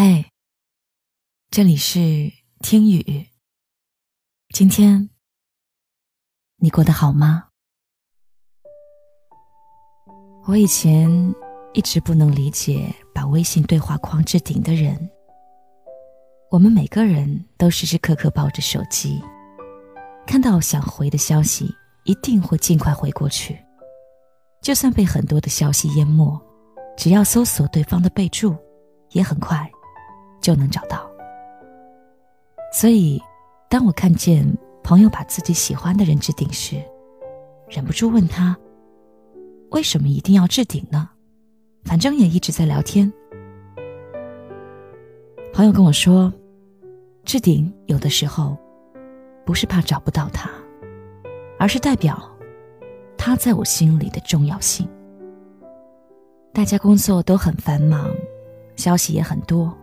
嘿，这里是听雨。今天你过得好吗？我以前一直不能理解把微信对话框置顶的人。我们每个人都时时刻刻抱着手机，看到想回的消息，一定会尽快回过去。就算被很多的消息淹没，只要搜索对方的备注，也很快。就能找到。所以，当我看见朋友把自己喜欢的人置顶时，忍不住问他：“为什么一定要置顶呢？反正也一直在聊天。”朋友跟我说：“置顶有的时候不是怕找不到他，而是代表他在我心里的重要性。大家工作都很繁忙，消息也很多。”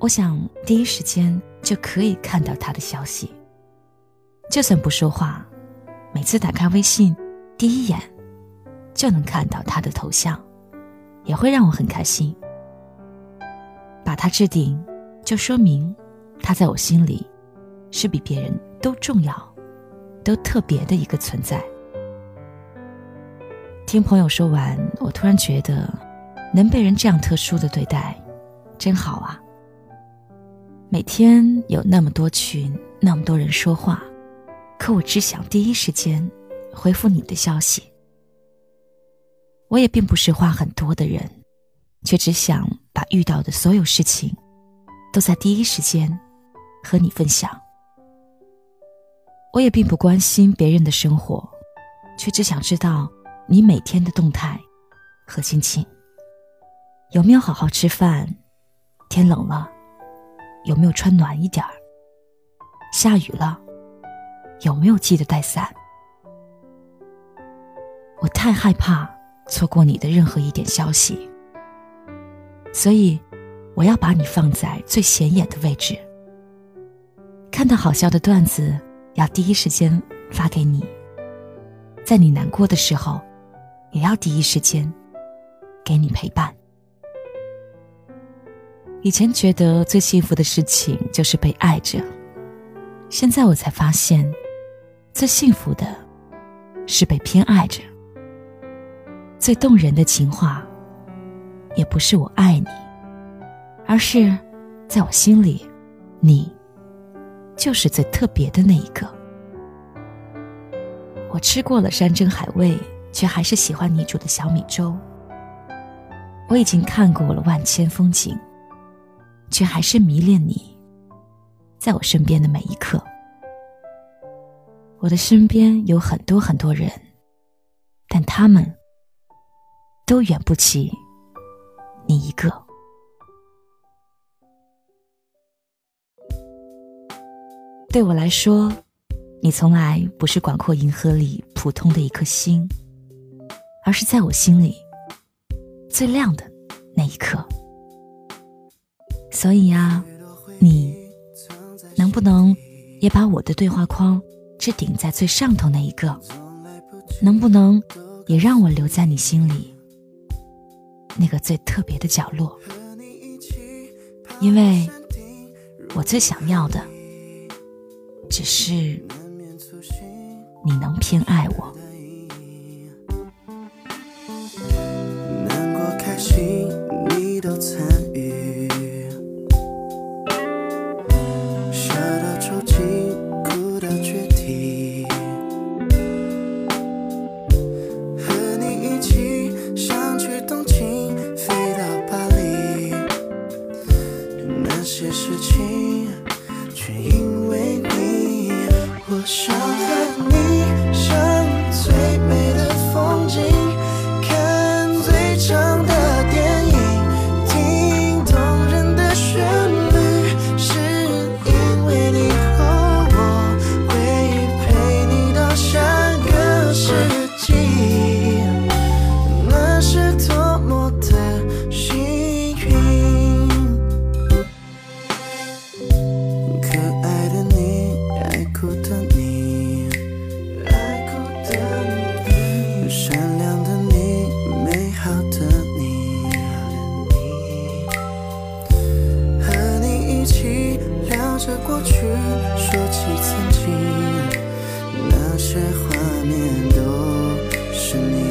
我想第一时间就可以看到他的消息。就算不说话，每次打开微信，第一眼就能看到他的头像，也会让我很开心。把他置顶，就说明他在我心里是比别人都重要、都特别的一个存在。听朋友说完，我突然觉得，能被人这样特殊的对待，真好啊。每天有那么多群，那么多人说话，可我只想第一时间回复你的消息。我也并不是话很多的人，却只想把遇到的所有事情，都在第一时间和你分享。我也并不关心别人的生活，却只想知道你每天的动态和心情。有没有好好吃饭？天冷了。有没有穿暖一点儿？下雨了，有没有记得带伞？我太害怕错过你的任何一点消息，所以我要把你放在最显眼的位置。看到好笑的段子，要第一时间发给你；在你难过的时候，也要第一时间给你陪伴。以前觉得最幸福的事情就是被爱着，现在我才发现，最幸福的是被偏爱着。最动人的情话，也不是我爱你，而是在我心里，你就是最特别的那一个。我吃过了山珍海味，却还是喜欢你煮的小米粥。我已经看过了万千风景。却还是迷恋你，在我身边的每一刻。我的身边有很多很多人，但他们都远不及你一个。对我来说，你从来不是广阔银河里普通的一颗星，而是在我心里最亮的那一颗。所以呀，你能不能也把我的对话框置顶在最上头那一个？能不能也让我留在你心里那个最特别的角落？因为我最想要的，只是你能偏爱我。我说的过去说起曾经那些画面都是你